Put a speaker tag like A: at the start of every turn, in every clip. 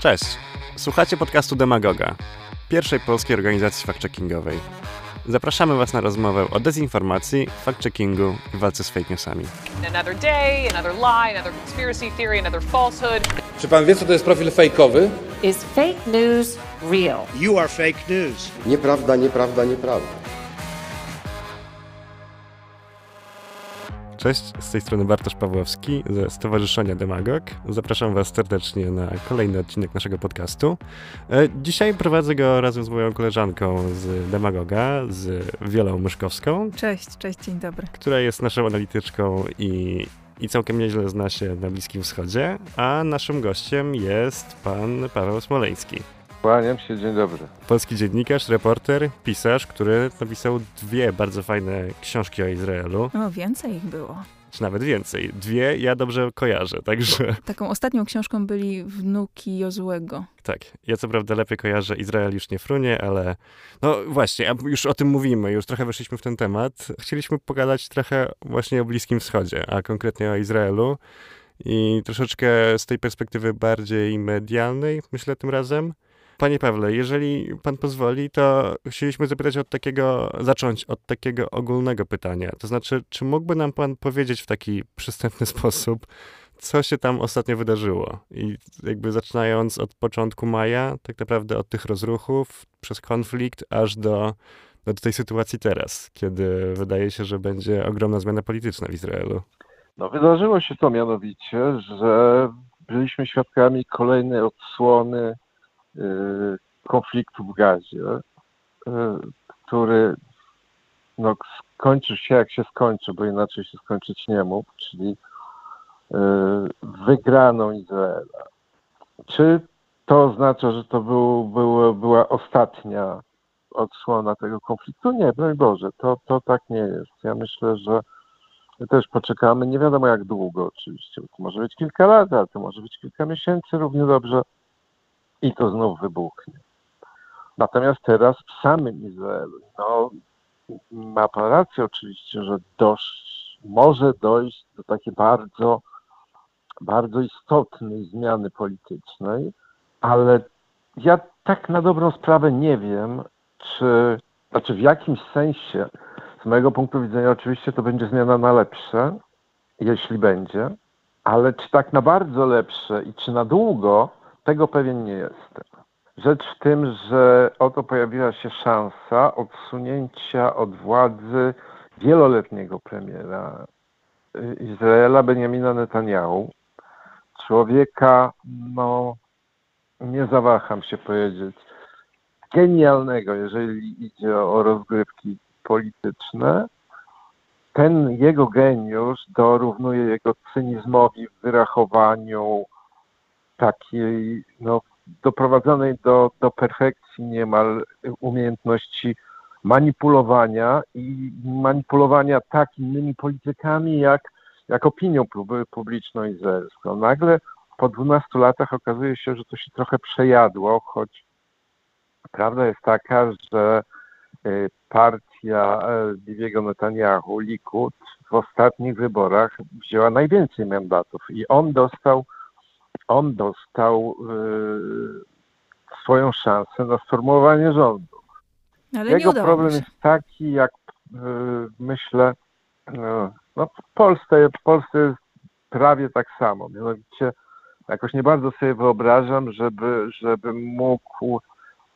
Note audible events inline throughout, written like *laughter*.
A: Cześć! Słuchacie podcastu Demagoga, pierwszej polskiej organizacji fact-checkingowej. Zapraszamy Was na rozmowę o dezinformacji, fact-checkingu i walce z fake newsami.
B: Another day, another lie, another conspiracy theory, another falsehood.
C: Czy pan wie, co to jest profil fejkowy?
D: Is fake news real?
E: You are fake news.
F: Nieprawda, nieprawda, nieprawda.
A: Cześć, z tej strony Bartosz Pawłowski ze Stowarzyszenia Demagog. Zapraszam Was serdecznie na kolejny odcinek naszego podcastu. E, Dzisiaj prowadzę go razem z moją koleżanką z Demagoga, z Wiolą Myszkowską,
G: Cześć, cześć, dzień dobry.
A: która jest naszą analityczką i, i całkiem nieźle zna się na Bliskim Wschodzie, a naszym gościem jest pan Paweł Smoleński.
H: Kłaniam się, dzień dobry.
A: Polski dziennikarz, reporter, pisarz, który napisał dwie bardzo fajne książki o Izraelu,
G: O, więcej ich było.
A: czy nawet więcej. Dwie ja dobrze kojarzę, także
G: Taką ostatnią książką byli wnuki Jozłego.
A: tak. Ja co prawda lepiej kojarzę Izrael już nie frunie, ale no właśnie, a już o tym mówimy, już trochę weszliśmy w ten temat. Chcieliśmy pogadać trochę właśnie o Bliskim Wschodzie, a konkretnie o Izraelu i troszeczkę z tej perspektywy bardziej medialnej, myślę tym razem. Panie Pawle, jeżeli pan pozwoli, to chcieliśmy zapytać od takiego, zacząć od takiego ogólnego pytania. To znaczy, czy mógłby nam pan powiedzieć w taki przystępny *laughs* sposób, co się tam ostatnio wydarzyło? I jakby zaczynając od początku maja, tak naprawdę od tych rozruchów, przez konflikt, aż do, do tej sytuacji teraz, kiedy wydaje się, że będzie ogromna zmiana polityczna w Izraelu.
H: No wydarzyło się to mianowicie, że byliśmy świadkami kolejnej odsłony konfliktu w Gazie, y, który no, skończy się jak się skończy, bo inaczej się skończyć nie mógł, czyli y, wygraną Izraela. Czy to oznacza, że to był, było, była ostatnia odsłona tego konfliktu? Nie, broń Boże, to, to tak nie jest. Ja myślę, że też poczekamy, nie wiadomo jak długo oczywiście, to może być kilka lat, ale to może być kilka miesięcy równie dobrze i to znów wybuchnie. Natomiast teraz w samym Izraelu, no ma pan rację oczywiście, że dość, może dojść do takiej bardzo, bardzo istotnej zmiany politycznej, ale ja tak na dobrą sprawę nie wiem, czy, znaczy w jakimś sensie z mojego punktu widzenia oczywiście to będzie zmiana na lepsze, jeśli będzie, ale czy tak na bardzo lepsze i czy na długo, tego pewien nie jestem. Rzecz w tym, że oto pojawiła się szansa odsunięcia od władzy wieloletniego premiera y, Izraela Benjamina Netanyahu, człowieka, no nie zawaham się powiedzieć, genialnego, jeżeli idzie o rozgrywki polityczne, ten jego geniusz dorównuje jego cynizmowi w wyrachowaniu takiej, no, doprowadzonej do, do perfekcji niemal umiejętności manipulowania i manipulowania tak innymi politykami, jak, jak opinią pub- publiczną izraelską. Nagle po 12 latach okazuje się, że to się trochę przejadło, choć prawda jest taka, że y, partia e, Bibiego Netanyahu, Likud, w ostatnich wyborach wzięła najwięcej mandatów i on dostał, on dostał e, swoją szansę na sformułowanie rządu.
G: Ale
H: Jego problem
G: się.
H: jest taki, jak e, myślę, no, no w Polsce, w Polsce jest prawie tak samo. Mianowicie jakoś nie bardzo sobie wyobrażam, żeby, żeby mógł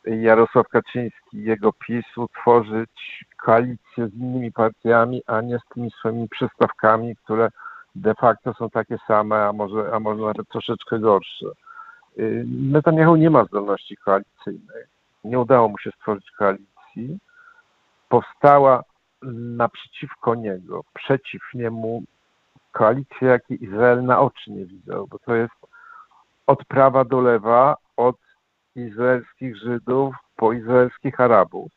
H: Jarosław Kaczyński i jego PiS utworzyć koalicję z innymi partiami, a nie z tymi swoimi przystawkami, które de facto są takie same, a może, a może nawet troszeczkę gorsze. Y, Netanyahu nie ma zdolności koalicyjnej. Nie udało mu się stworzyć koalicji. Powstała naprzeciwko niego, przeciw niemu koalicja, jakiej Izrael na oczy nie widział, bo to jest od prawa do lewa, od izraelskich Żydów po izraelskich Arabów.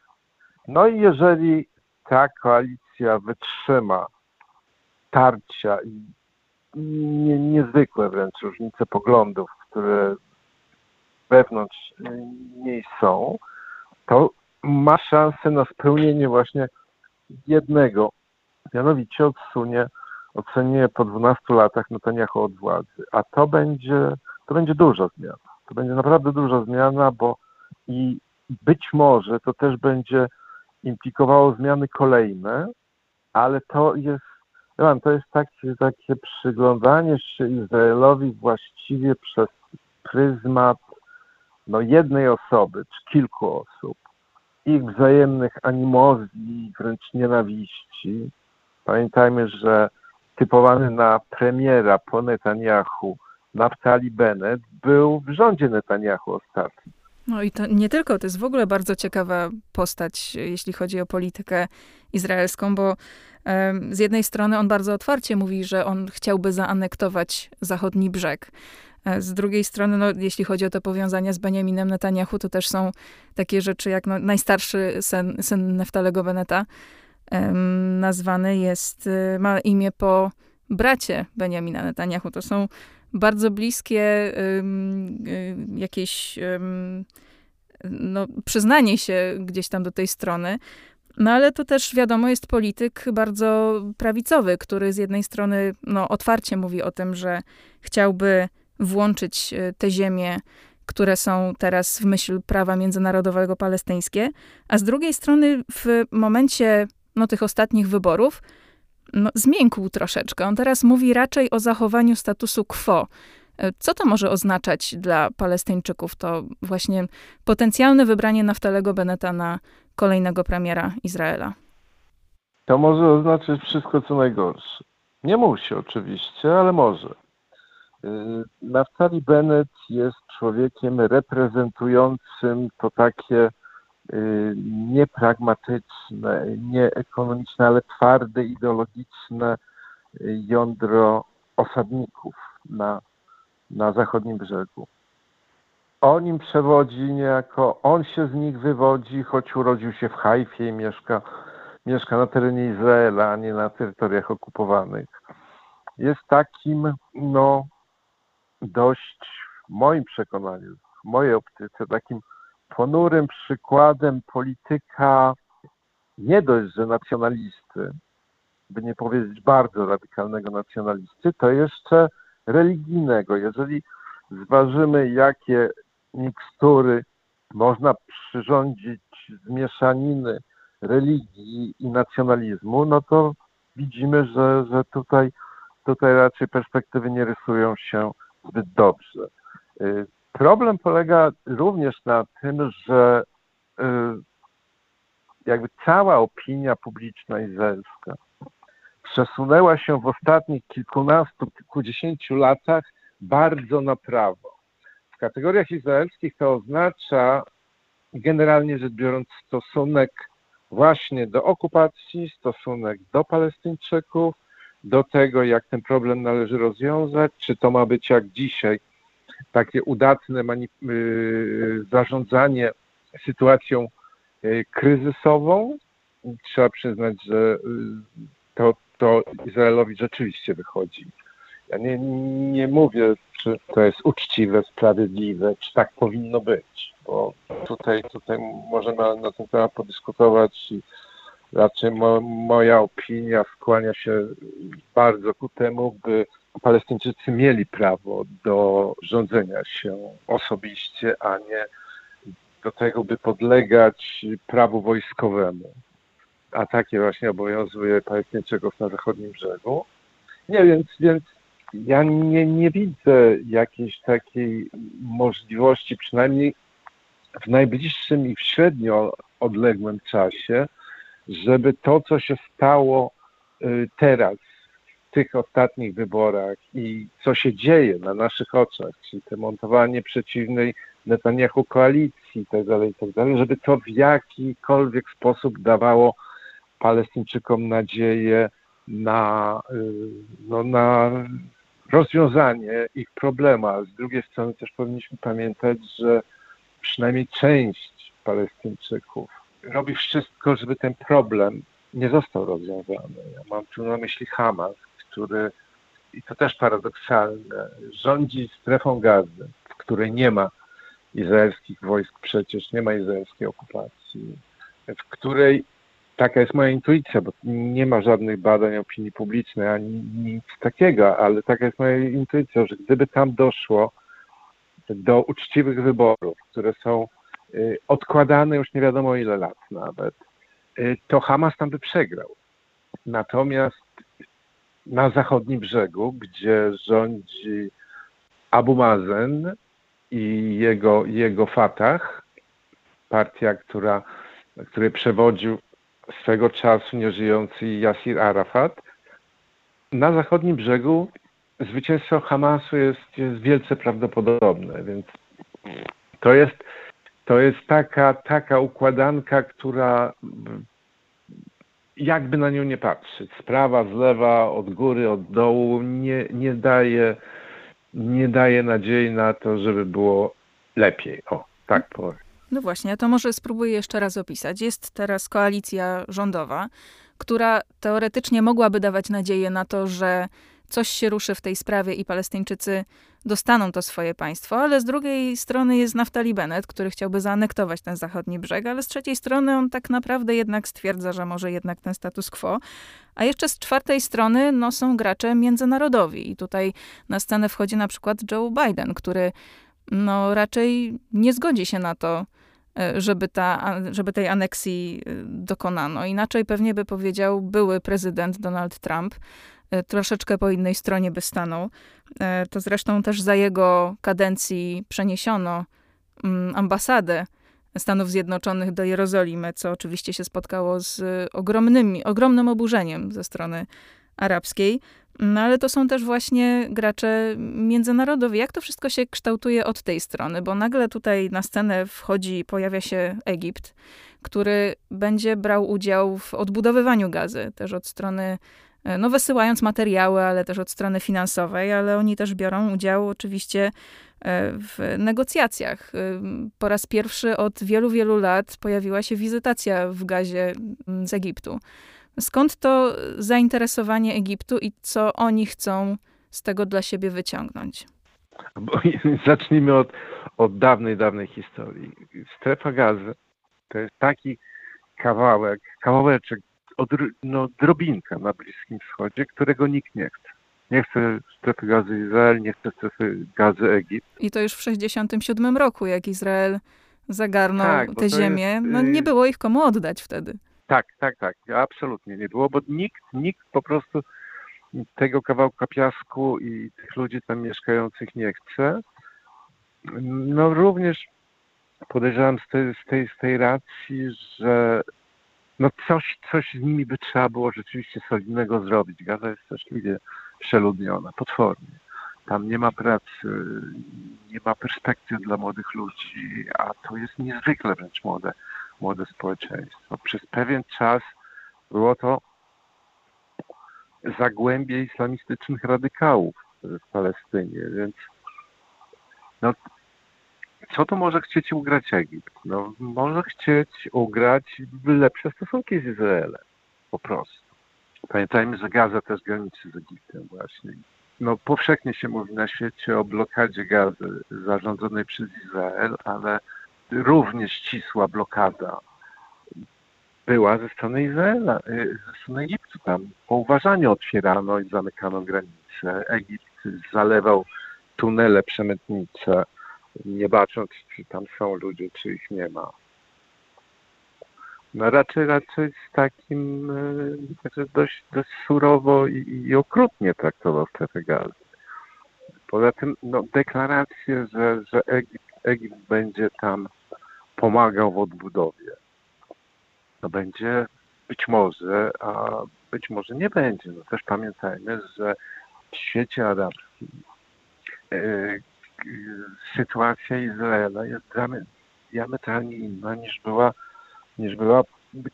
H: No i jeżeli ta koalicja wytrzyma tarcia i nie, niezwykłe wręcz różnice poglądów, które wewnątrz niej są, to ma szansę na spełnienie właśnie jednego, mianowicie odsunie, odsunie po 12 latach Netanyahu od władzy, a to będzie, to będzie duża zmiana. To będzie naprawdę duża zmiana, bo i być może to też będzie implikowało zmiany kolejne, ale to jest, wiem, to jest takie, takie przyglądanie się Izraelowi właściwie przez pryzmat no, jednej osoby, czy kilku osób, ich wzajemnych animozji, wręcz nienawiści. Pamiętajmy, że typowany na premiera po Netanyahu Naftali Bennett był w rządzie Netanyahu ostatnio.
G: No i to nie tylko, to jest w ogóle bardzo ciekawa postać, jeśli chodzi o politykę izraelską, bo em, z jednej strony on bardzo otwarcie mówi, że on chciałby zaanektować zachodni brzeg. E, Z drugiej strony, no, jeśli chodzi o te powiązania z Benjaminem Netanyahu, to też są takie rzeczy jak no, najstarszy syn, syn Neftalego Beneta, em, nazwany jest, y, ma imię po bracie Benjamina Netanyahu. To są bardzo bliskie y, jakieś no, przyznanie się gdzieś tam do tej strony. No ale to też wiadomo, jest polityk bardzo prawicowy, który z jednej strony no, otwarcie mówi o tym, że chciałby włączyć y, te ziemie, które są teraz w myśl prawa międzynarodowego palestyńskie, a z drugiej strony w momencie no, tych ostatnich wyborów no, zmiękł troszeczkę. On teraz mówi raczej o zachowaniu statusu quo. E, Co to może oznaczać dla Palestyńczyków? To właśnie potencjalne wybranie Naftalego Beneta na kolejnego premiera Izraela.
H: To może oznaczać wszystko, co najgorsze. Nie musi oczywiście, ale może. Yy, Naftali Bennett jest człowiekiem reprezentującym to takie niepragmatyczne, nieekonomiczne, ale twarde, ideologiczne jądro osadników na, na zachodnim brzegu. On im przewodzi niejako, on się z nich wywodzi, choć urodził się w Hajfie i mieszka, mieszka na terenie Izraela, a nie na terytoriach okupowanych. Jest takim, no, dość w moim przekonaniu, w mojej optyce, takim ponurym przykładem polityka nie dość, że nacjonalisty, by nie powiedzieć bardzo radykalnego nacjonalisty, to jeszcze religijnego. Jeżeli zważymy, jakie mikstury można przyrządzić z mieszaniny religii i nacjonalizmu, no to widzimy, że, że tutaj, tutaj raczej perspektywy nie rysują się zbyt dobrze. Problem polega również na tym, że y, jakby cała opinia publiczna izraelska przesunęła się w ostatnich kilkunastu, kilkudziesięciu latach bardzo na prawo. W kategoriach izraelskich to oznacza generalnie rzecz biorąc stosunek właśnie do okupacji, stosunek do Palestyńczyków, do tego, jak ten problem należy rozwiązać, czy to ma być jak dzisiaj takie udatne yy, zarządzanie sytuacją yy, kryzysową. Trzeba przyznać, że yy, to, to Izraelowi rzeczywiście wychodzi. Ja nie, nie mówię, czy to jest uczciwe, sprawiedliwe, czy tak powinno być, bo tutaj, tutaj możemy na ten temat podyskutować i raczej mo, moja opinia skłania się bardzo ku temu, by Palestyńczycy mieli prawo do rządzenia się osobiście, a nie do tego, by podlegać prawu wojskowemu. A takie właśnie obowiązuje Palestyńczyków na zachodnim brzegu. Nie, więc, więc ja nie, nie widzę jakiejś takiej możliwości, przynajmniej w najbliższym i w średnio odległym czasie, żeby to, co się stało y, teraz, tych ostatnich wyborach i co się dzieje na naszych oczach, czyli te montowanie przeciwnej Netanyahu koalicji itd., itd., żeby to w jakikolwiek sposób dawało Palestyńczykom nadzieję na, y, no, na rozwiązanie ich problemu. A z drugiej strony też powinniśmy pamiętać, że przynajmniej część Palestyńczyków robi wszystko, żeby ten problem nie został rozwiązany. Ja mam tu na myśli Hamas, który, i to też paradoksalne, rządzi strefą gazy, w której nie ma izraelskich wojsk przecież, nie ma izraelskiej okupacji, w której taka jest moja intuicja, bo nie ma żadnych badań opinii publicznej ani nic takiego, ale taka jest moja intuicja, że gdyby tam doszło do uczciwych wyborów, które są y, odkładane już nie wiadomo ile lat nawet, y, to Hamas tam by przegrał. Natomiast na zachodnim brzegu, gdzie rządzi Abu Mazen i jego, jego Fatah, partia, która, której przewodził swego czasu nieżyjący Yasir Arafat, na zachodnim brzegu zwycięstwo Hamasu jest, jest wielce prawdopodobne, więc to jest, to jest taka, taka układanka, która jakby na nią nie patrzeć, z prawa, z lewa, od góry, od dołu, nie, nie daje nie daje nadziei na to, żeby było lepiej. O, tak powiem.
G: No właśnie, to może spróbuję jeszcze raz opisać. Jest teraz koalicja rządowa, która teoretycznie mogłaby dawać nadzieję na to, że coś się ruszy w tej sprawie i Palestyńczycy dostaną to swoje państwo, ale z drugiej strony jest Naftali Bennett, który chciałby zaanektować ten zachodni brzeg, ale z trzeciej strony on tak naprawdę jednak stwierdza, że może jednak ten status quo. A jeszcze z czwartej strony no, są gracze międzynarodowi i tutaj na scenę wchodzi na przykład Joe Biden, który no, raczej nie zgodzi się na to, e, żeby, ta, żeby tej aneksji e, dokonano. Inaczej pewnie by powiedział były prezydent Donald Trump, troszeczkę po innej stronie by stanął. E, to zresztą też za jego kadencji przeniesiono mm, ambasadę Stanów Zjednoczonych do Jerozolimy, co oczywiście się spotkało z ogromnymi, ogromnym oburzeniem ze strony arabskiej. No ale to są też właśnie gracze międzynarodowi. Jak to wszystko się kształtuje od tej strony? Bo nagle tutaj na scenę wchodzi, pojawia się Egipt, który będzie brał udział w odbudowywaniu gazy, też od strony E, no wysyłając materiały, ale też od strony finansowej, ale oni też biorą udział oczywiście e, w negocjacjach. E, po raz pierwszy od wielu, wielu lat pojawiła się wizytacja w gazie mm, z Egiptu. Skąd to zainteresowanie Egiptu i co oni chcą z tego dla siebie wyciągnąć? *laughs*
H: Zacznijmy od, od dawnej, dawnej historii. Strefa gazy to jest taki kawałek, kawałeczek no, drobinka na Bliskim Wschodzie, którego nikt nie chce. Nie chce strefy gazy Izrael, nie chce strefy gazy Egipt.
G: I to już w 1967 roku, jak Izrael zagarnął tak, te ziemię, no nie y, było ich komu oddać wtedy.
H: Tak, tak, tak, absolutnie nie było, bo nikt, nikt po prostu tego kawałka piasku i tych ludzi tam mieszkających nie chce. No również podejrzewam z tej, z tej, z tej racji, że no coś, coś z nimi by trzeba było rzeczywiście solidnego zrobić. Gaza jest straszliwie przeludniona, potwornie. Tam nie ma pracy, nie ma perspektyw dla młodych ludzi, a to jest niezwykle wręcz młode, młode społeczeństwo. Przez pewien czas było to zagłębie islamistycznych radykałów w Palestynie, więc no, co to może chcieć ugrać Egipt? No, może chcieć ugrać lepsze stosunki z Izraelem. Po prostu. Pamiętajmy, że Gaza też graniczy z Egiptem właśnie. No, powszechnie się mówi na świecie o blokadzie gazy zarządzonej przez Izrael, ale równie ścisła blokada była ze strony Izraela, y, ze strony Egiptu. Tam po uważaniu otwierano i zamykano granice. Egipt zalewał tunele przemytnicze nie bacząc, czy tam są ludzie, czy ich nie ma. No raczej, raczej z takim e, dość, dość surowo i, i okrutnie traktował gazy. Poza tym no, deklaracje, że, że Egipt, Egipt będzie tam pomagał w odbudowie. No będzie być może, a być może nie będzie. No też pamiętajmy, że w świecie arabskim e, sytuacja Izraela jest diametralnie inna niż była, niż była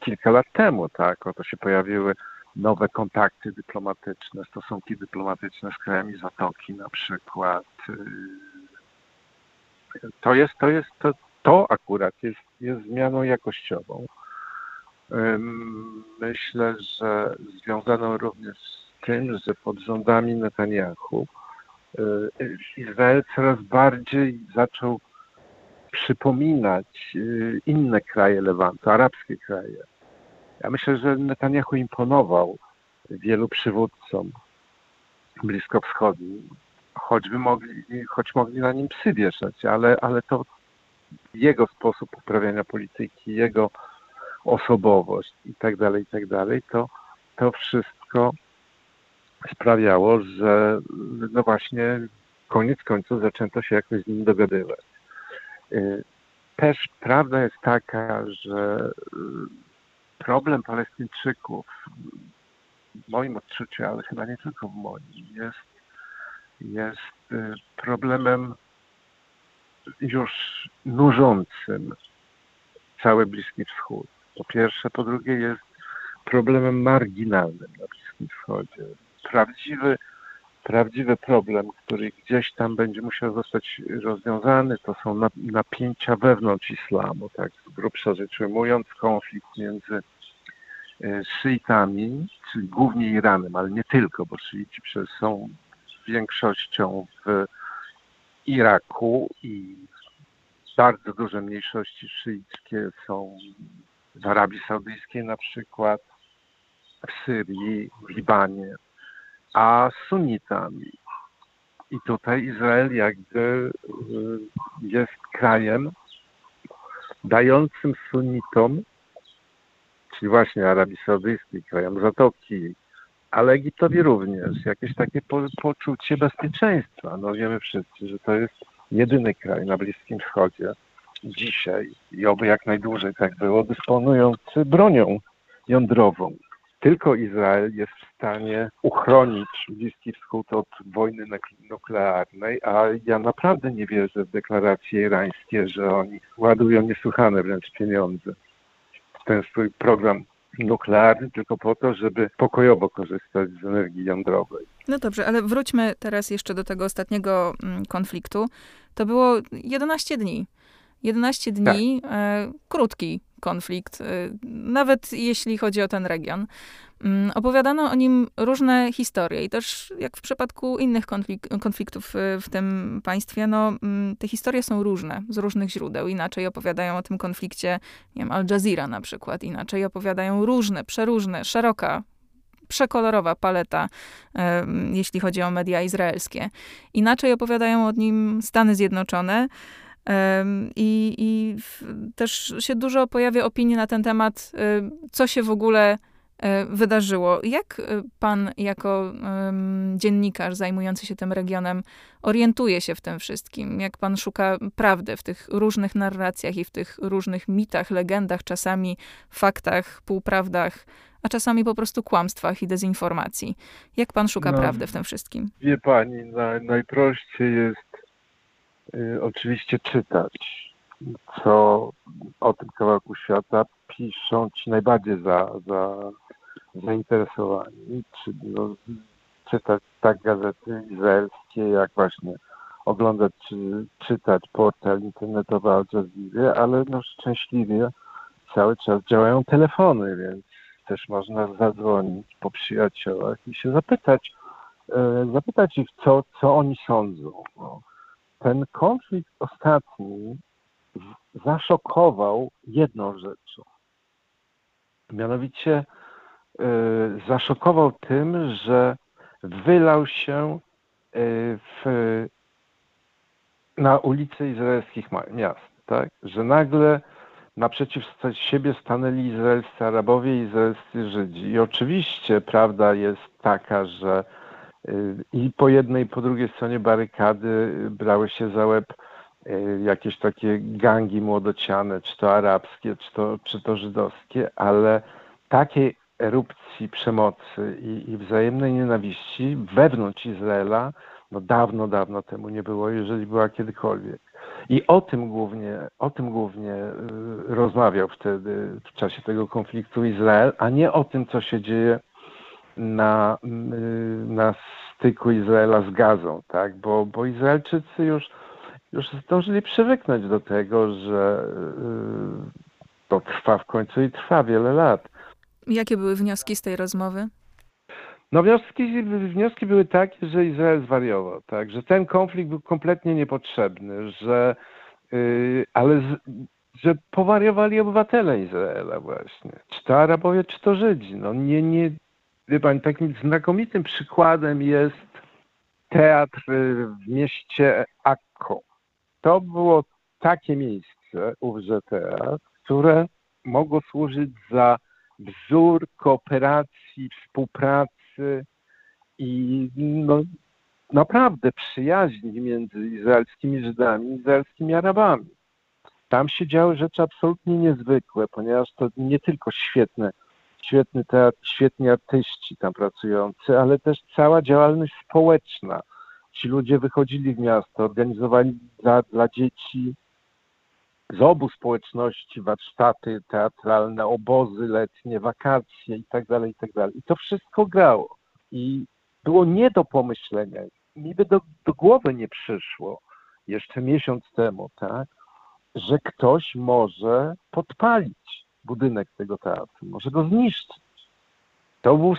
H: kilka lat temu, tak? Oto się pojawiły nowe kontakty dyplomatyczne, stosunki dyplomatyczne z krajami Zatoki na przykład. To jest, to jest, to, to akurat jest, jest zmianą jakościową. Myślę, że związaną również z tym, że pod rządami Netanyahu Izrael coraz bardziej zaczął przypominać e, inne kraje Lewantu, arabskie kraje. Ja myślę, że Netanyahu imponował wielu przywódcom bliskowschodnim, choćby mogli, choć mogli na nim psy wieszać, ale, ale to jego sposób uprawiania polityki, jego osobowość i tak dalej, i tak dalej, to, to wszystko sprawiało, że no właśnie koniec końców zaczęto się jakoś z nim dogadywać. Y, Też prawda jest taka, że y, problem Palestyńczyków w moim odczuciu, ale chyba nie tylko w moim, jest, jest y, problemem już nużącym cały Bliski Wschód. Po pierwsze, po drugie jest problemem marginalnym na Bliskim Wschodzie. Prawdziwy, prawdziwy problem, który gdzieś tam będzie musiał zostać rozwiązany, to są na- napięcia wewnątrz islamu, tak? Z grubsza rzecz ujmując, konflikt między e, szyitami, czyli głównie Iranem, ale nie tylko, bo szyici są większością w Iraku i bardzo duże mniejszości szyickie są w Arabii Saudyjskiej na przykład, w Syrii, w Libanie, a sunnitami. I tutaj Izrael jakby y, jest krajem dającym sunnitom, czyli właśnie Arabii Saudyjskiej, krajom Zatoki, ale Egiptowi również, jakieś takie po, poczucie bezpieczeństwa. No wiemy wszyscy, że to jest jedyny kraj na Bliskim Wschodzie dzisiaj i oby jak najdłużej tak było, dysponujący bronią jądrową. Tylko Izrael jest w stanie uchronić Bliski Wschód od wojny nuk- nuklearnej, a ja naprawdę nie wierzę w deklaracje irańskie, że oni ładują niesłychane wręcz pieniądze w ten swój program nuklearny tylko po to, żeby pokojowo korzystać z energii jądrowej.
G: No dobrze, ale wróćmy teraz jeszcze do tego ostatniego mm, konfliktu. To było 11 dni. 11 dni, e, krótki konflikt, e, nawet jeśli chodzi o ten region. Mm, Opowiadano o nim różne historie i też jak w przypadku innych konflik- konfliktów e, w tym państwie, no mm, te historie są różne, z różnych źródeł. Inaczej opowiadają o tym konflikcie, nie wiem, Al Jazeera na przykład, inaczej opowiadają różne, przeróżne, szeroka, przekolorowa paleta, em, jeśli chodzi o media izraelskie. Inaczej opowiadają o nim Stany Zjednoczone. I, i też się dużo pojawia opinii na ten temat, em, co się w ogóle e, wydarzyło. Jak e, pan, jako dziennikarz zajmujący się tym regionem, orientuje się w tym wszystkim? Jak pan szuka prawdy w tych różnych narracjach i w tych różnych mitach, legendach, czasami faktach, półprawdach, a czasami po prostu kłamstwach i dezinformacji? Jak pan szuka
H: No.
G: prawdy w tym wszystkim?
H: Wie pani, na, najprościej jest y, oczywiście czytać, co o tym kawałku świata piszą ci najbardziej za, za, zainteresowani. No, czytać tak gazety izraelskie, jak właśnie oglądać czy czytać portal internetowy Al Jazeera, ale no szczęśliwie cały czas działają telefony, więc też można zadzwonić po przyjaciołach i się zapytać, e, zapytać ich, co, co oni sądzą. No. Ten konflikt ostatni zaszokował jedną rzeczą. Mianowicie e, zaszokował tym, że wylał się e, w, na ulice izraelskich miast, tak? Że nagle naprzeciw siebie stanęli izraelscy Arabowie i izraelscy Żydzi. I oczywiście prawda jest taka, że y, i po jednej, po drugiej stronie barykady brały się za łeb y, jakieś takie gangi młodociane, czy to arabskie, czy to, czy to żydowskie, ale takiej erupcji przemocy i, i wzajemnej nienawiści wewnątrz Izraela no dawno, dawno temu nie było, jeżeli była kiedykolwiek. I o tym głównie, o tym głównie y, rozmawiał wtedy w czasie tego konfliktu Izrael, a nie o tym, co się dzieje na, y, na styku Izraela z Gazą, tak? Bo, bo Izraelczycy już, już zdążyli przywyknąć do tego, że y, to trwa w końcu i trwa wiele lat.
G: Jakie były wnioski z tej rozmowy?
H: No wnioski, wnioski były takie, że Izrael zwariował, tak, że ten konflikt był kompletnie niepotrzebny, że yy, ale z, że powariowali obywatele Izraela właśnie. Czy to Arabowie, czy to Żydzi. No nie, nie, wie pani, takim znakomitym przykładem jest teatr w mieście Akko. To było takie miejsce, ówże teatr, które mogło służyć za wzór kooperacji, współpracy i no, naprawdę przyjaźni między izraelskimi Żydami i izraelskimi Arabami. Tam się działy rzeczy absolutnie niezwykłe, ponieważ to nie tylko świetne, świetny teatr, świetni artyści tam pracujący, ale też cała działalność społeczna. Ci ludzie wychodzili w miasto, organizowali dla, dla dzieci z obu społeczności warsztaty teatralne, obozy letnie, wakacje i tak dalej, i tak. I to wszystko grało. I było nie do pomyślenia. Mi by do, do głowy nie przyszło jeszcze miesiąc temu, tak, że ktoś może podpalić budynek tego teatru, może go zniszczyć. To był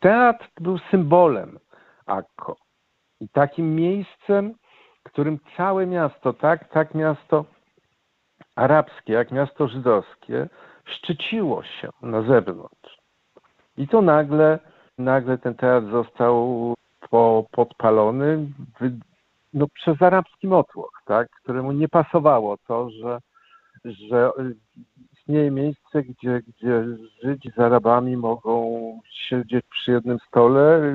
H: teatr był symbolem Akko i takim miejscem, którym całe miasto, tak, tak miasto arabskie, jak miasto żydowskie, szczyciło się na zewnątrz. I to nagle, nagle ten teatr został po, podpalony no, przez arabski motłoch, tak, któremu nie pasowało to, że, że istnieje miejsce, gdzie, gdzie Żydzi z Arabami mogą siedzieć przy jednym stole,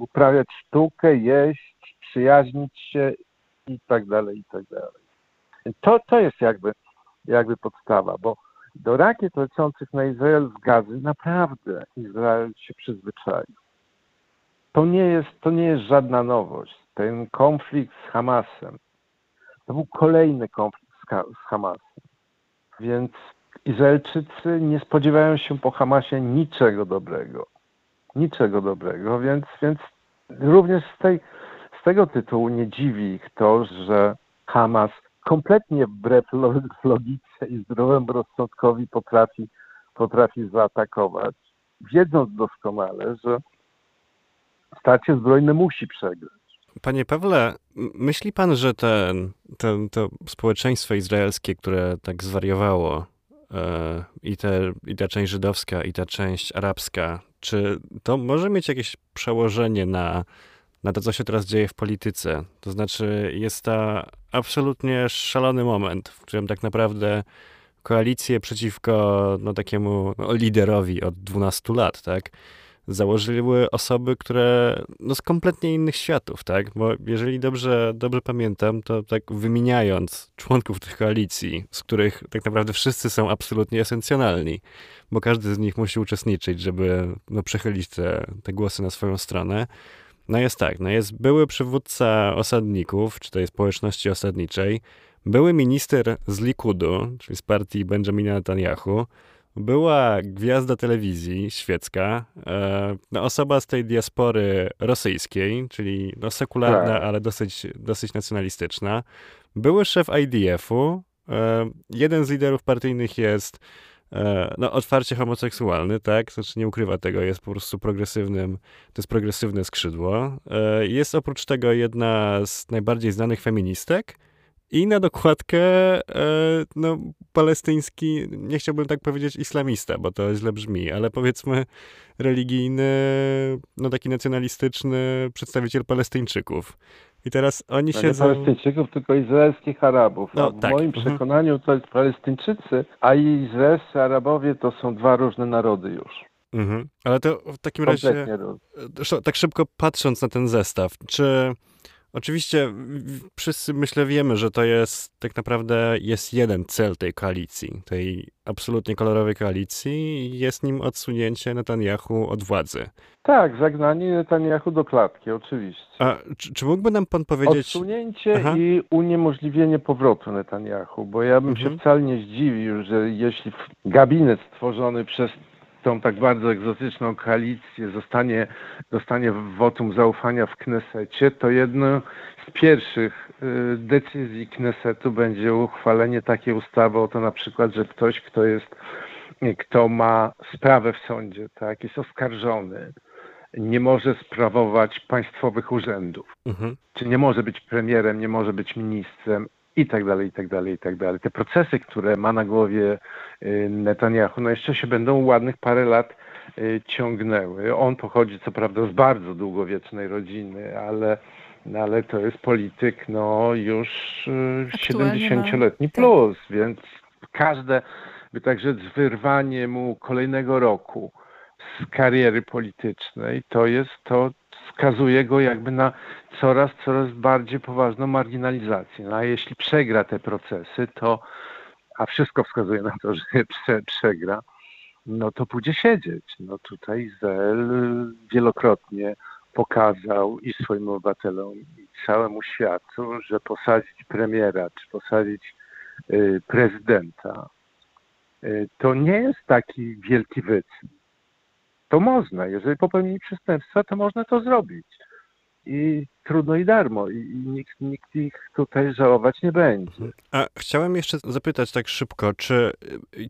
H: uprawiać sztukę, jeść, przyjaźnić się i tak dalej, i tak dalej. To, to jest jakby, jakby podstawa, bo do rakiet lecących na Izrael z gazy naprawdę Izrael się przyzwyczaił. To nie jest, to nie jest żadna nowość. Ten konflikt z Hamasem to był kolejny konflikt z, z Hamasem. Więc Izraelczycy nie spodziewają się po Hamasie niczego dobrego. Niczego dobrego, więc, więc również z, tej, z tego tytułu nie dziwi ich to, że Hamas kompletnie wbrew logice i zdrowemu rozsądkowi potrafi, potrafi zaatakować, wiedząc doskonale, że starcie zbrojne musi przegrać.
A: Panie Pawle, myśli pan, że ten, to społeczeństwo izraelskie, które tak zwariowało, e, i, te, i ta część żydowska, i ta część arabska, czy to może mieć jakieś przełożenie na na to, co się teraz dzieje w polityce. To znaczy, jest to absolutnie szalony moment, w którym tak naprawdę koalicje przeciwko no, takiemu no, liderowi od 12 lat, tak? Założyły osoby, które no, z kompletnie innych światów, tak? Bo jeżeli dobrze, dobrze pamiętam, to tak wymieniając członków tych koalicji, z których tak naprawdę wszyscy są absolutnie esencjonalni, bo każdy z nich musi uczestniczyć, żeby no, przechylić te, te głosy na swoją stronę, no jest tak, no jest były przywódca osadników, czy tej społeczności osadniczej, były minister z Likudu, czyli z partii Benjamina Netanyahu, była gwiazda telewizji świecka, e, no osoba z tej diaspory rosyjskiej, czyli no sekularna, tak. ale dosyć, dosyć nacjonalistyczna. Były szef IDF-u, e, jeden z liderów partyjnych jest E, no, otwarcie homoseksualny, tak? Znaczy nie ukrywa tego, jest po prostu progresywnym, to jest progresywne skrzydło. Jest oprócz tego jedna z najbardziej znanych feministek i na dokładkę e, no, palestyński, nie chciałbym tak powiedzieć islamista, bo to źle brzmi, ale powiedzmy religijny, no taki nacjonalistyczny przedstawiciel Palestyńczyków. I teraz oni
H: no
A: siedzą...
H: Nie Palestyńczyków, tylko izraelskich Arabów. No, w tak. moim mhm. przekonaniu to jest Palestyńczycy, a izraelscy Arabowie to są dwa różne narody już.
A: Mhm. Ale to w takim Kompletnie razie, tak szybko patrząc na ten zestaw, czy Oczywiście wszyscy myślę wiemy, że to jest tak naprawdę jest jeden cel tej koalicji, tej absolutnie kolorowej koalicji jest nim odsunięcie Netanyahu od władzy.
H: Tak, zagnanie Netanyahu do klatki, oczywiście.
A: A czy, czy mógłby nam pan powiedzieć...
H: Odsunięcie Aha. i uniemożliwienie powrotu Netanyahu, bo ja bym mhm. się wcale nie zdziwił, że jeśli gabinet stworzony przez tą tak bardzo egzotyczną koalicję zostanie, dostanie wotum zaufania w Knesecie, to jedną z pierwszych y, decyzji Knesetu będzie uchwalenie takiej ustawy o to na przykład, że ktoś, kto jest, kto ma sprawę w sądzie, tak, jest oskarżony, nie może sprawować państwowych urzędów. Mhm. Czy nie może być premierem, nie może być ministrem i tak dalej, i tak dalej, i tak dalej. Te procesy, które ma na głowie y, Netanyahu, no jeszcze się będą ładnych parę lat y, ciągnęły. On pochodzi co prawda z bardzo długowiecznej rodziny, ale, no, ale to jest polityk no, już y,
G: Aktualnie ma-
H: 70-letni
G: tak.
H: plus, więc każde, by tak rzec, wyrwanie mu kolejnego roku z kariery politycznej, to jest, to skazuje go jakby na coraz, coraz bardziej poważną marginalizację. No, a jeśli przegra te procesy, to, a wszystko wskazuje na to, *laughs* że prze, przegra, no to pójdzie siedzieć. No tutaj Izrael y, wielokrotnie pokazał i swoim obywatelom, i całemu światu, że posadzić premiera, czy posadzić y, prezydenta, y, to nie jest taki wielki wyczyn. To można, jeżeli popełnili przestępstwa, to można to zrobić. I trudno i darmo, i, nikt, nikt ich tutaj żałować nie będzie.
A: A chciałem jeszcze zapytać tak szybko, czy,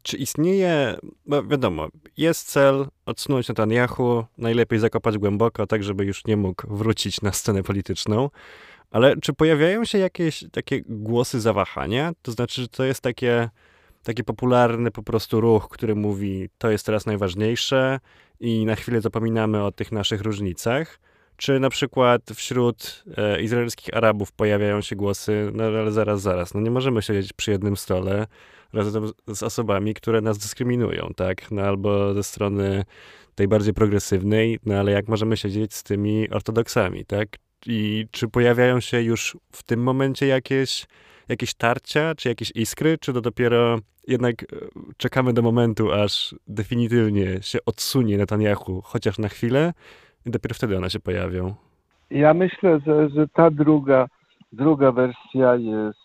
A: czy istnieje, bo wiadomo, jest cel odsunąć Netanyahu, najlepiej zakopać głęboko, tak żeby już nie mógł wrócić na scenę polityczną, ale czy pojawiają się jakieś takie głosy zawahania? To znaczy, że to jest takie, taki popularny po prostu ruch, który mówi, to jest teraz najważniejsze i na chwilę zapominamy o tych naszych różnicach? Czy na przykład wśród e, izraelskich Arabów pojawiają się głosy, no ale zaraz, zaraz, no nie możemy siedzieć przy jednym stole razem z- osobami, które nas dyskryminują, tak? No albo ze strony tej bardziej progresywnej, no ale jak możemy siedzieć z tymi ortodoksami, tak? I czy pojawiają się już w tym momencie jakieś, jakieś tarcia, czy jakieś iskry, czy to dopiero jednak e, czekamy do momentu, aż definitywnie się odsunie Netanyahu, chociaż na chwilę, i dopiero wtedy one się pojawią.
H: Ja myślę, że, że ta druga, druga wersja jest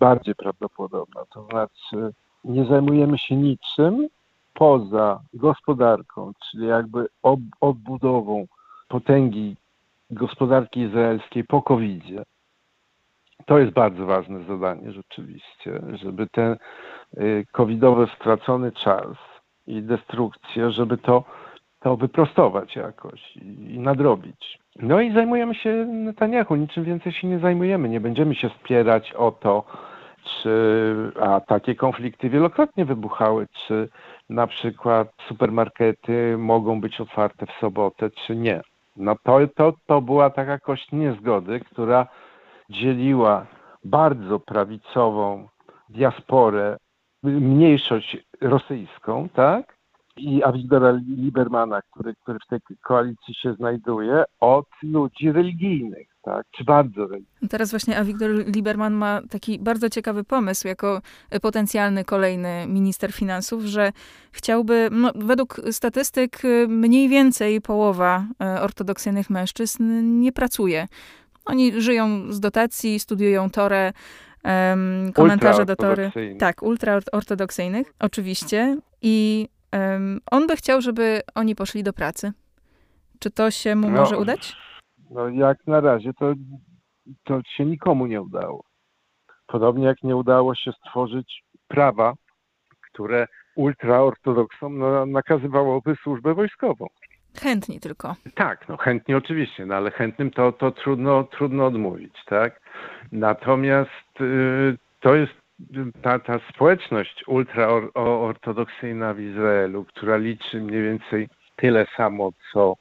H: bardziej prawdopodobna. To znaczy, nie zajmujemy się niczym poza gospodarką, czyli jakby ob, odbudową potęgi gospodarki izraelskiej po covid -zie. To jest bardzo ważne zadanie rzeczywiście, żeby ten y, covidowy stracony czas i destrukcję, żeby to to wyprostować jakoś i, nadrobić. No i zajmujemy się Netanyahu, niczym więcej się nie zajmujemy. Nie będziemy się spierać o to, czy, a takie konflikty wielokrotnie wybuchały, czy na przykład supermarkety mogą być otwarte w sobotę, czy nie. No to, to, to była taka kość niezgody, która dzieliła bardzo prawicową diasporę, mniejszość rosyjską, tak? I Awigdora Libermana, który, który w tej koalicji się znajduje, od ludzi religijnych, tak, czy bardzo religijnych.
G: Teraz właśnie Avigdor Lieberman ma taki bardzo ciekawy pomysł jako potencjalny kolejny minister finansów, że chciałby, no, według statystyk mniej więcej połowa e, ortodoksyjnych mężczyzn nie pracuje. Oni żyją z dotacji, studiują Torę, em, komentarze do Tory. Tak, ultraortodoksyjnych, oczywiście. I on by chciał, żeby oni poszli do pracy. Czy to się mu
H: No,
G: może udać?
H: No jak na razie to, to się nikomu nie udało. Podobnie jak nie udało się stworzyć prawa, które ultraortodoksom no, nakazywałoby służbę wojskową.
G: Chętni tylko.
H: Tak, no chętnie oczywiście, no ale chętnym to, to trudno, trudno odmówić, tak? Natomiast y, to jest ta, ta społeczność ultraortodoksyjna w Izraelu, która liczy mniej więcej tyle samo, co,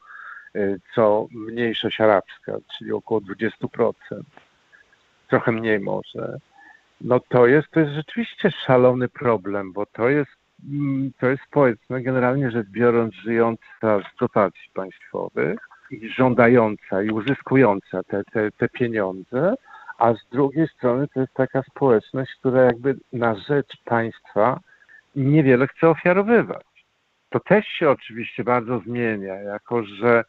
H: y, co mniejszość arabska, czyli około 20%, trochę mniej może, no to jest, to jest rzeczywiście szalony problem, bo to jest, mm, to jest społeczność generalnie rzecz biorąc żyjąca z dotacji państwowych i żądająca i uzyskująca te, te, te pieniądze, a z drugiej strony to jest taka społeczność, która jakby na rzecz państwa niewiele chce ofiarowywać. To też się oczywiście bardzo zmienia, jako że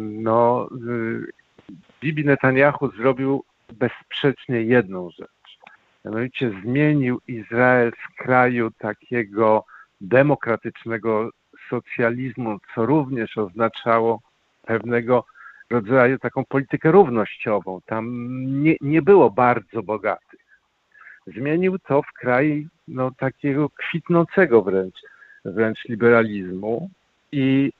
H: no, y, Bibi Netanyahu zrobił bezsprzecznie jedną rzecz. Mianowicie zmienił Izrael z kraju takiego demokratycznego socjalizmu, co również oznaczało pewnego rodzaju taką politykę równościową. Tam nie, nie było bardzo bogatych. Zmienił to w kraj no, takiego kwitnącego wręcz, wręcz liberalizmu i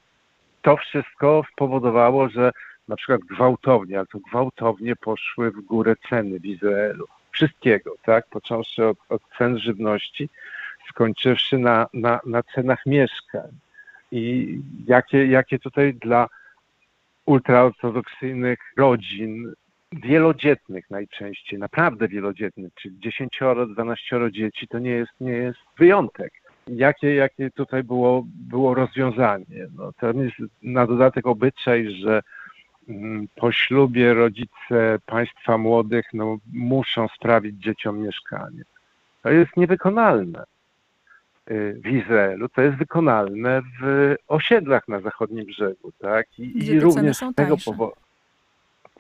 H: to wszystko spowodowało, że na przykład gwałtownie, ale to gwałtownie poszły w górę ceny w Izraelu. Wszystkiego, tak? Począwszy od, od cen żywności, skończywszy na, na, na cenach mieszkań. i jakie, jakie tutaj dla ultraortodoksyjnych rodzin, wielodzietnych najczęściej, naprawdę wielodzietnych, czyli 10, 12 dzieci, to nie jest, nie jest wyjątek. Jakie, jakie tutaj było, było rozwiązanie? No, to jest na dodatek obyczaj, że mm, po ślubie rodzice państwa młodych no, muszą sprawić dzieciom mieszkanie. To jest niewykonalne w Izraelu, to jest wykonalne w osiedlach na zachodnim brzegu, tak? I,
G: Gdzie
H: i również z tego powodu.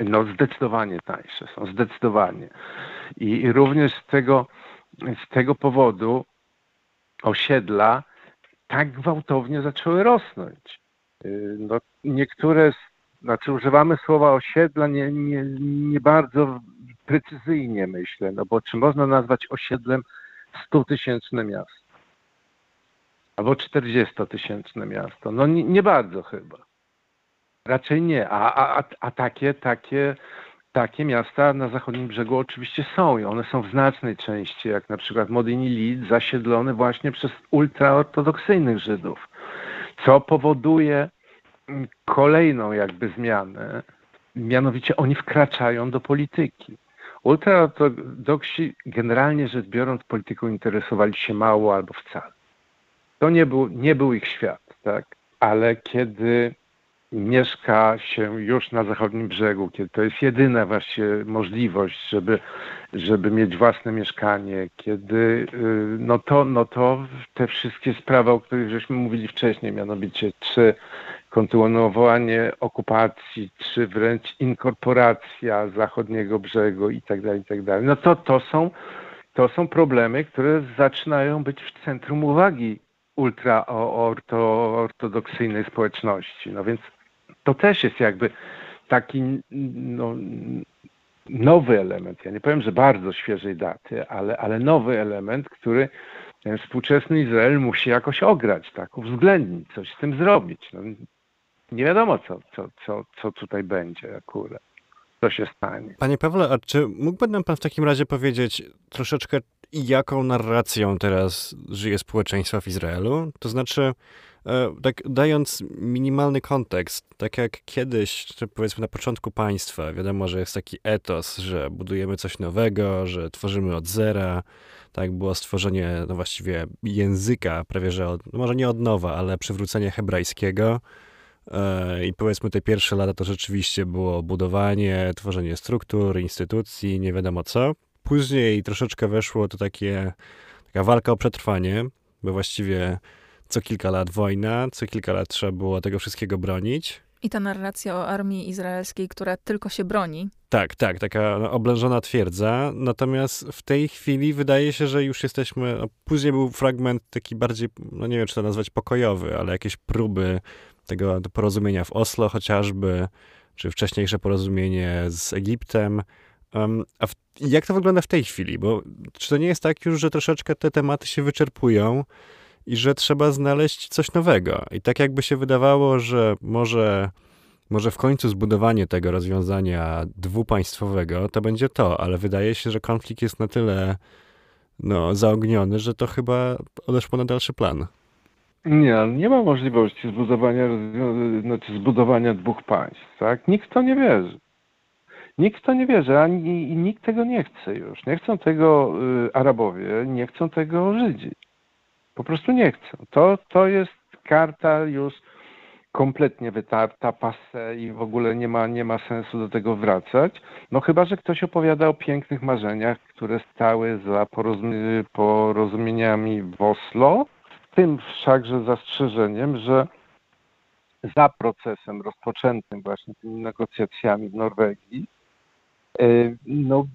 H: No zdecydowanie tańsze są, zdecydowanie. I, i również z tego, z tego powodu osiedla tak gwałtownie zaczęły rosnąć. Y, No, niektóre, z- znaczy używamy słowa osiedla nie, nie, nie bardzo precyzyjnie myślę, no bo czy można nazwać osiedlem 100-tysięczne miasto? Albo 40-tysięczne miasto? No nie, nie bardzo chyba. Raczej nie. A, a, a- takie, takie, takie miasta na zachodnim brzegu oczywiście są i one są w znacznej części, jak na przykład Modini Lid, zasiedlone właśnie przez ultraortodoksyjnych Żydów, co powoduje mm, kolejną jakby zmianę, mianowicie oni wkraczają do polityki. Ultraortodoksi generalnie rzecz biorąc polityką interesowali się mało albo wcale. To nie był, nie był ich świat, tak? Ale kiedy mieszka się już na zachodnim brzegu, kiedy to jest jedyna właśnie możliwość, żeby, żeby mieć własne mieszkanie, kiedy y, no to, no to te wszystkie sprawy, o których żeśmy mówili wcześniej, mianowicie czy kontynuowanie okupacji, czy wręcz inkorporacja zachodniego brzegu i tak dalej, i tak dalej, no to, to są to są problemy, które zaczynają być w centrum uwagi ultraortodoksyjnej społeczności. No więc to też jest jakby taki no, nowy element. Ja nie powiem, że bardzo świeżej daty, ale, ale nowy element, który ten współczesny Izrael musi jakoś ograć, tak, uwzględnić, coś z tym zrobić. No, nie wiadomo, co, co, co, co tutaj będzie akurat, co się stanie.
A: Panie Pawle, a czy mógłby nam pan w takim razie powiedzieć troszeczkę, jaką narracją teraz żyje społeczeństwo w Izraelu? To znaczy, e, tak dając minimalny kontekst, tak jak kiedyś, czy powiedzmy na początku państwa, wiadomo, że jest taki etos, że budujemy coś nowego, że tworzymy od zera, tak było stworzenie, no właściwie języka, prawie że od, no może nie od nowa, ale przywrócenie hebrajskiego. E, I powiedzmy te pierwsze lata to rzeczywiście było budowanie, tworzenie struktur, instytucji, nie wiadomo co. Później troszeczkę weszło to takie, taka walka o przetrwanie, bo właściwie co kilka lat wojna, co kilka lat trzeba było tego wszystkiego bronić.
G: I ta narracja o armii izraelskiej, która tylko się broni,
A: Tak, tak, taka no, oblężona twierdza. Natomiast w tej chwili wydaje się, że już jesteśmy. No, później był fragment taki bardziej, no nie wiem, czy to nazwać pokojowy, ale jakieś próby tego porozumienia w Oslo chociażby, czy wcześniejsze porozumienie z Egiptem. A w, jak to wygląda w tej chwili? Bo czy to nie jest tak już, że troszeczkę te tematy się wyczerpują i że trzeba znaleźć coś nowego? I tak jakby się wydawało, że może może w końcu zbudowanie tego rozwiązania dwupaństwowego to będzie to, ale wydaje się, że konflikt jest na tyle no, zaogniony, że to chyba odeszło na dalszy plan.
H: Nie, nie ma możliwości zbudowania, znaczy zbudowania dwóch państw, tak? Nikt to nie wierzy. Nikt w to nie wierzy, ani nikt tego nie chce już. Nie chcą tego y, Arabowie, nie chcą tego Żydzi. Po prostu nie chcą. To, to jest karta już kompletnie wytarta, passe i w ogóle nie ma, nie ma sensu do tego wracać. No chyba, że ktoś opowiada o pięknych marzeniach, które stały za porozumie- porozumieniami w Oslo, z tym wszakże zastrzeżeniem, że za procesem rozpoczętym właśnie tymi negocjacjami w Norwegii, no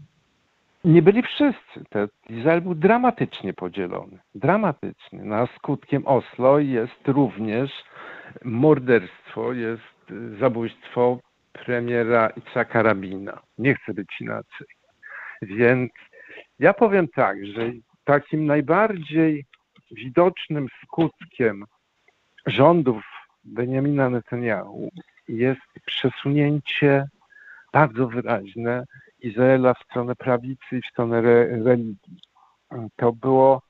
H: nie byli wszyscy. Te, Izrael był dramatycznie podzielony. Dramatycznie. Na skutkiem Oslo jest również morderstwo, jest zabójstwo premiera Itzhaka Rabina. Nie chce być inaczej. Więc ja powiem tak, że takim najbardziej widocznym skutkiem rządów Benjamina Netanyahu jest przesunięcie bardzo wyraźne Izraela w stronę prawicy i w stronę re, religii. To było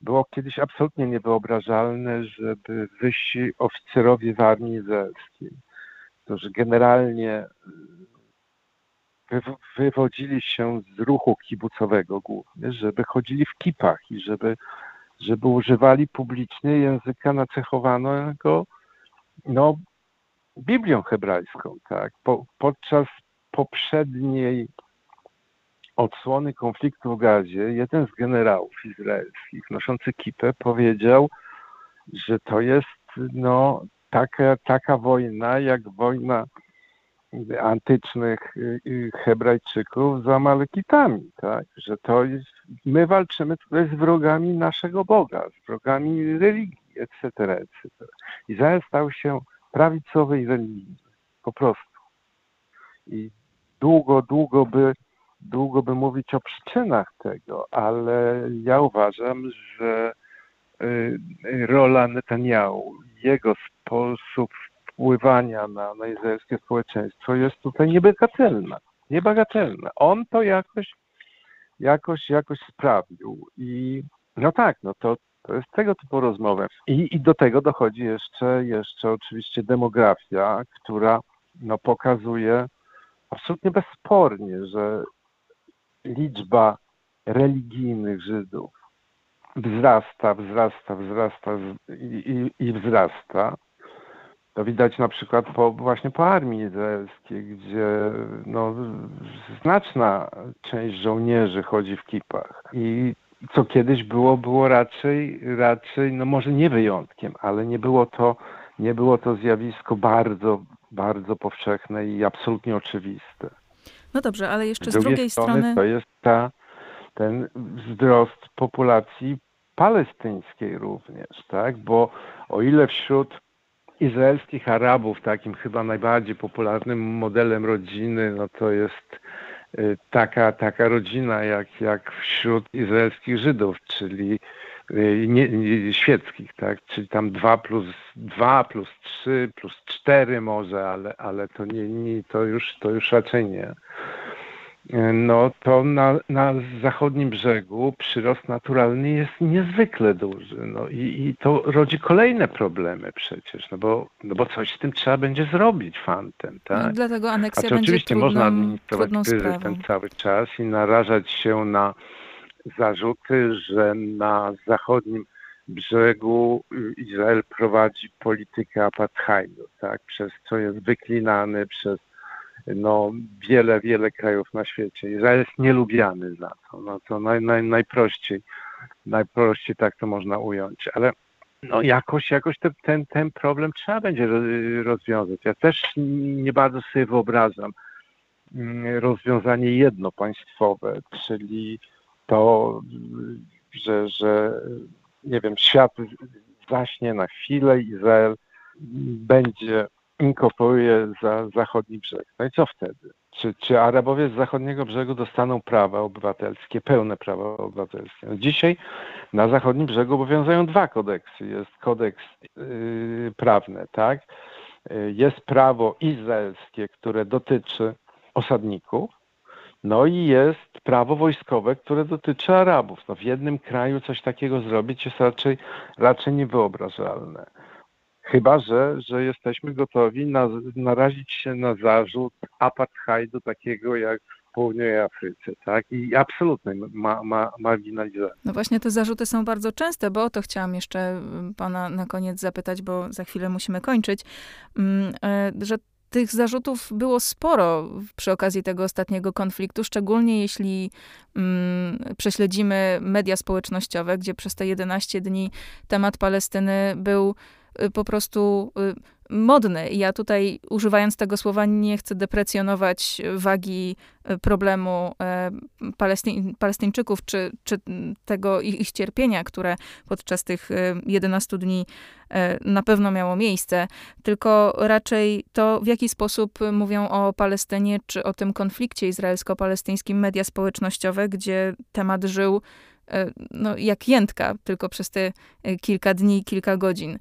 H: było kiedyś absolutnie niewyobrażalne, żeby wyżsi oficerowie w armii izraelskiej, którzy generalnie wywodzili się z ruchu kibucowego głównie, żeby chodzili w kipach i żeby, żeby używali publicznie języka nacechowanego no, Biblią hebrajską. Tak? Po, podczas poprzedniej odsłony konfliktu w Gazie jeden z generałów izraelskich noszący kipę powiedział, że to jest no, taka, taka wojna jak wojna antycznych y, y, Hebrajczyków z Amalekitami, tak? że to jest, my walczymy tutaj z wrogami naszego Boga, z wrogami religii, etc., etc. Izrael stał się prawicowy i religijny, po prostu. I długo, długo by, długo by mówić o przyczynach tego, ale ja uważam, że y, rola Netanyahu, jego sposób wpływania na, na izraelskie społeczeństwo jest tutaj niebagatelna. Niebagatelna. On to jakoś, jakoś, jakoś sprawił. I no tak, no to, to jest tego typu rozmowy. I, I do tego dochodzi jeszcze, jeszcze oczywiście demografia, która no, pokazuje absolutnie bezspornie, że liczba religijnych Żydów wzrasta, wzrasta, wzrasta i, i, i wzrasta. To widać na przykład po, właśnie po armii izraelskiej, gdzie no, znaczna część żołnierzy chodzi w kipach. I co kiedyś było, było raczej, raczej, no może nie wyjątkiem, ale nie było to, nie było to zjawisko bardzo, bardzo powszechne i absolutnie oczywiste.
G: No dobrze, ale jeszcze z drugiej, z drugiej strony, strony...
H: To jest ta, ten wzrost populacji palestyńskiej również, tak? Bo o ile wśród izraelskich Arabów, takim chyba najbardziej popularnym modelem rodziny, no to jest y, taka, taka rodzina jak, jak wśród izraelskich Żydów, czyli nie, nie, świeckich, tak? Czyli tam 2 plus 2 plus 3 plus 4 może, ale, ale to nie, nie to już to już raczej nie no to na, na zachodnim brzegu przyrost naturalny jest niezwykle duży. No i, i to rodzi kolejne problemy przecież, no bo, no bo coś z tym trzeba będzie zrobić fantem, tak? No,
G: dlatego aneksja
H: A
G: będzie
H: oczywiście
G: trudną,
H: można administrować kryzys ten cały czas i narażać się na zarzuty, że na zachodnim brzegu Izrael prowadzi politykę apartheidu, tak? Przez co jest wyklinany przez no, wiele, wiele krajów na świecie. Izrael jest nielubiany za to. No, to naj, naj, najprościej, najprościej tak to można ująć. Ale no, jakoś, jakoś ten, ten, ten problem trzeba będzie rozwiązać. Ja też nie bardzo sobie wyobrażam mm, rozwiązanie jednopaństwowe, czyli to, że, że nie wiem, świat zaśnie na chwilę, Izrael będzie inkorporuje za zachodni brzeg. No i co wtedy? Czy, czy Arabowie z zachodniego brzegu dostaną prawa obywatelskie, pełne prawa obywatelskie? No dzisiaj na zachodnim brzegu obowiązują dwa kodeksy. Jest kodeks yy, prawny, tak? Yy, jest prawo izraelskie, które dotyczy osadników, no i jest prawo wojskowe, które dotyczy Arabów. No w jednym kraju coś takiego zrobić jest raczej, raczej niewyobrażalne. Chyba, że, że jesteśmy gotowi na, narazić się na zarzut apartheidu takiego jak w południowej Afryce, tak? I absolutnej ma, ma, marginalizacji.
G: No właśnie te zarzuty są bardzo częste, bo o to chciałam jeszcze pana na koniec zapytać, bo za chwilę musimy kończyć, mm, e, że tych zarzutów było sporo przy okazji tego ostatniego konfliktu, szczególnie jeśli mm, prześledzimy media społecznościowe, gdzie przez te 11 dni temat Palestyny był po prostu y, modny. Ja tutaj, używając tego słowa, nie chcę deprecjonować wagi y, problemu Palestyń, Palestyńczyków, czy, czy tego ich, ich cierpienia, które podczas tych 11 dni na pewno miało miejsce, tylko raczej to, w jaki sposób mówią o Palestynie, czy o tym konflikcie izraelsko-palestyńskim media społecznościowe, gdzie temat żył no, jak jętka, tylko przez te e, kilka dni, kilka godzin.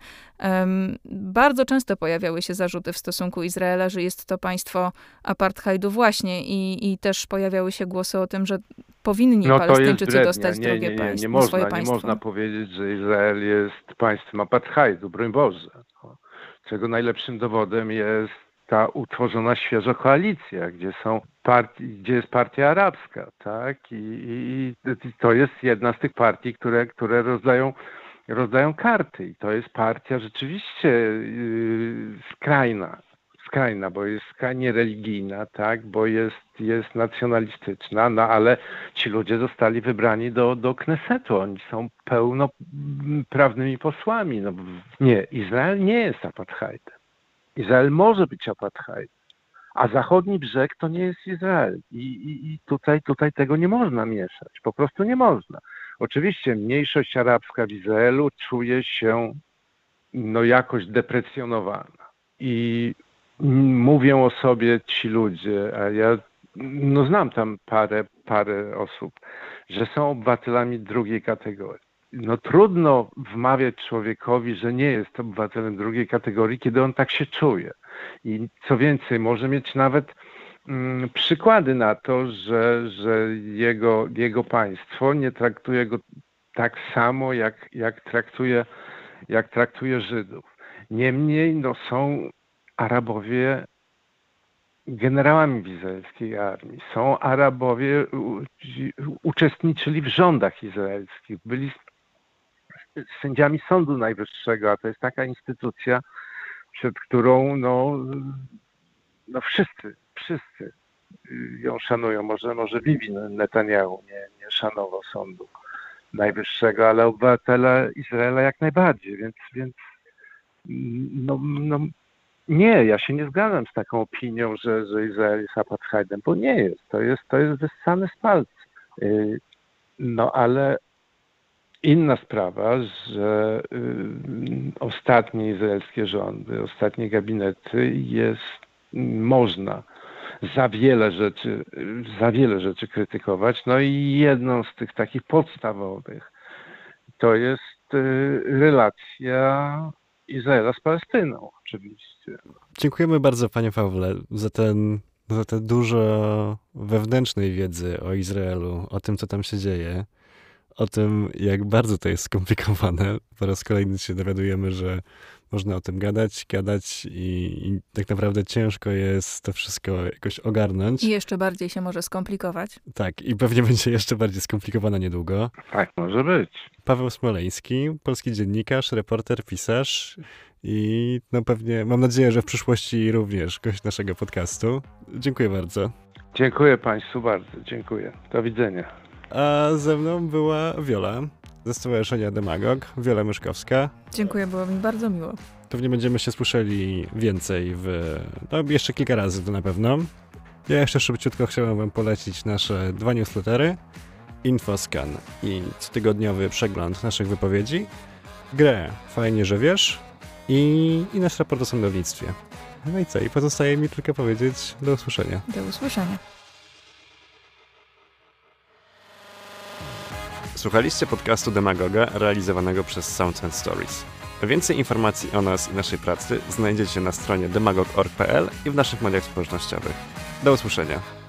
G: Bardzo często pojawiały się zarzuty w stosunku Izraela, że jest to państwo apartheidu właśnie i, i też pojawiały się głosy o tym, że powinni
H: No
G: Palestyńczycy dostać
H: nie,
G: drugie
H: nie, nie,
G: państwo,
H: nie można,
G: swoje
H: nie
G: państwo.
H: można powiedzieć, że Izrael jest państwem apartheidu, broń Boże. No. Czego najlepszym dowodem jest ta utworzona świeżo koalicja, gdzie są partii, gdzie jest partia arabska, tak? I, i, i to jest jedna z tych partii, które, które rozdają, rozdają karty. I to jest partia rzeczywiście yy, skrajna, skrajna, bo jest skrajnie religijna, tak? Bo jest, jest nacjonalistyczna, no ale ci ludzie zostali wybrani do, do Knesetu. Oni są pełnoprawnymi posłami. No, nie, Izrael nie jest apartheidem. Izrael może być apartheid, a zachodni brzeg to nie jest Izrael. I, i, i tutaj, tutaj tego nie można mieszać. Po prostu nie można. Oczywiście mniejszość arabska w Izraelu czuje się no jakoś deprecjonowana. I mówią o sobie ci ludzie, a ja no znam tam parę, parę osób, że są obywatelami drugiej kategorii. No trudno wmawiać człowiekowi, że nie jest obywatelem drugiej kategorii, kiedy on tak się czuje. I co więcej, może mieć nawet mm, przykłady na to, że, że jego, jego państwo nie traktuje go tak samo, jak, jak, traktuje, jak traktuje Żydów. Niemniej no, są Arabowie generałami w izraelskiej armii. Są Arabowie, uczestniczyli w rządach izraelskich, byli sędziami Sądu Najwyższego, a to jest taka instytucja, przed którą no, no wszyscy, wszyscy y, ją szanują. Może, może Bibi Netanyahu nie, nie szanował Sądu Najwyższego, ale obywatele Izraela jak najbardziej, więc, więc no, no, nie, ja się nie zgadzam z taką opinią, że, że Izrael jest apartheidem, bo nie jest. To jest, to jest wyssane z palca. Y, No ale inna sprawa, że y, ostatnie izraelskie rządy, ostatnie gabinety jest, można za wiele rzeczy, za wiele rzeczy krytykować. No i jedną z tych takich podstawowych to jest y, relacja Izraela z Palestyną, oczywiście.
A: Dziękujemy bardzo, panie Pawle, za ten za te dużo wewnętrznej wiedzy o Izraelu, o tym, co tam się dzieje, o tym, jak bardzo to jest skomplikowane. Po raz kolejny się dowiadujemy, że można o tym gadać, gadać i, i tak naprawdę ciężko jest to wszystko jakoś ogarnąć.
G: I jeszcze bardziej się może skomplikować.
A: Tak, i pewnie *laughs* będzie jeszcze bardziej skomplikowana niedługo.
H: Tak może być.
A: Paweł Smoleński, polski dziennikarz, reporter, pisarz i no pewnie, mam nadzieję, że w przyszłości również gość naszego podcastu. Dziękuję bardzo.
H: Dziękuję Państwu bardzo. Dziękuję. Do widzenia.
A: A ze mną była Wiola ze Stowarzyszenia Demagog, Wiola Myszkowska.
G: Dziękuję, było mi bardzo miło.
A: Pewnie będziemy się słyszeli więcej w, no jeszcze kilka razy to na pewno. Ja jeszcze szybciutko chciałem wam polecić nasze dwa newslettery, Infoscan i cotygodniowy przegląd naszych wypowiedzi, grę Fajnie, że wiesz i, i nasz raport o sądownictwie. No i co? I pozostaje mi tylko powiedzieć do usłyszenia.
G: Do usłyszenia.
A: Słuchaliście podcastu Demagoga realizowanego przez Sounds and Stories. Więcej informacji o nas i naszej pracy znajdziecie na stronie demagog.org.pl i w naszych mediach społecznościowych. Do usłyszenia.